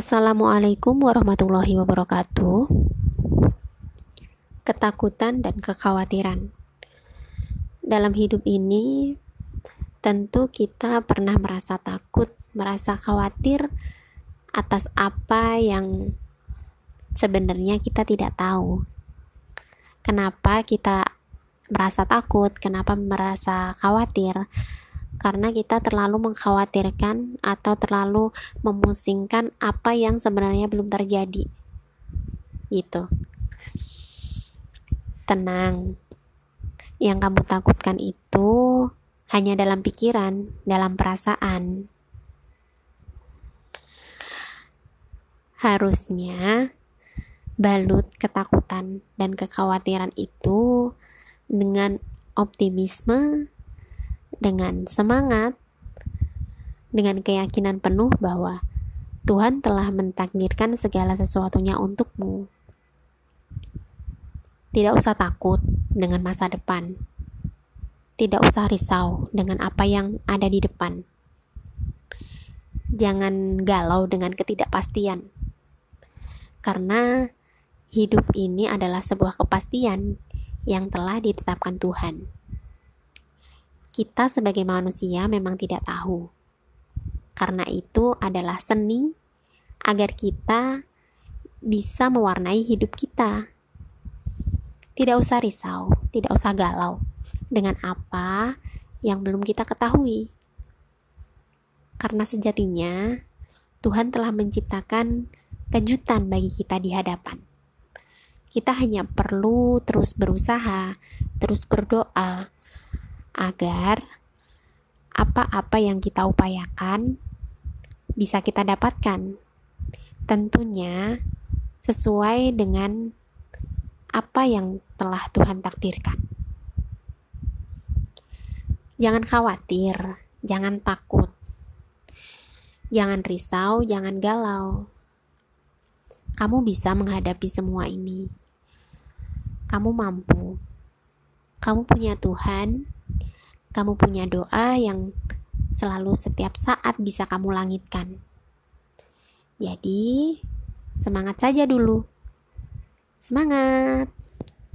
Assalamualaikum warahmatullahi wabarakatuh. Ketakutan dan kekhawatiran dalam hidup ini, tentu kita pernah merasa takut, merasa khawatir atas apa yang sebenarnya kita tidak tahu. Kenapa kita merasa takut? Kenapa merasa khawatir? Karena kita terlalu mengkhawatirkan atau terlalu memusingkan apa yang sebenarnya belum terjadi. Gitu. Tenang. Yang kamu takutkan itu hanya dalam pikiran, dalam perasaan. Harusnya balut ketakutan dan kekhawatiran itu dengan optimisme dengan semangat, dengan keyakinan penuh bahwa Tuhan telah mentakdirkan segala sesuatunya untukmu. Tidak usah takut dengan masa depan. Tidak usah risau dengan apa yang ada di depan. Jangan galau dengan ketidakpastian. Karena hidup ini adalah sebuah kepastian yang telah ditetapkan Tuhan kita sebagai manusia memang tidak tahu. Karena itu adalah seni agar kita bisa mewarnai hidup kita. Tidak usah risau, tidak usah galau dengan apa yang belum kita ketahui. Karena sejatinya Tuhan telah menciptakan kejutan bagi kita di hadapan. Kita hanya perlu terus berusaha, terus berdoa, agar apa-apa yang kita upayakan bisa kita dapatkan. Tentunya sesuai dengan apa yang telah Tuhan takdirkan. Jangan khawatir, jangan takut, jangan risau, jangan galau. Kamu bisa menghadapi semua ini. Kamu mampu. Kamu punya Tuhan kamu punya doa yang selalu setiap saat bisa kamu langitkan. Jadi, semangat saja dulu. Semangat!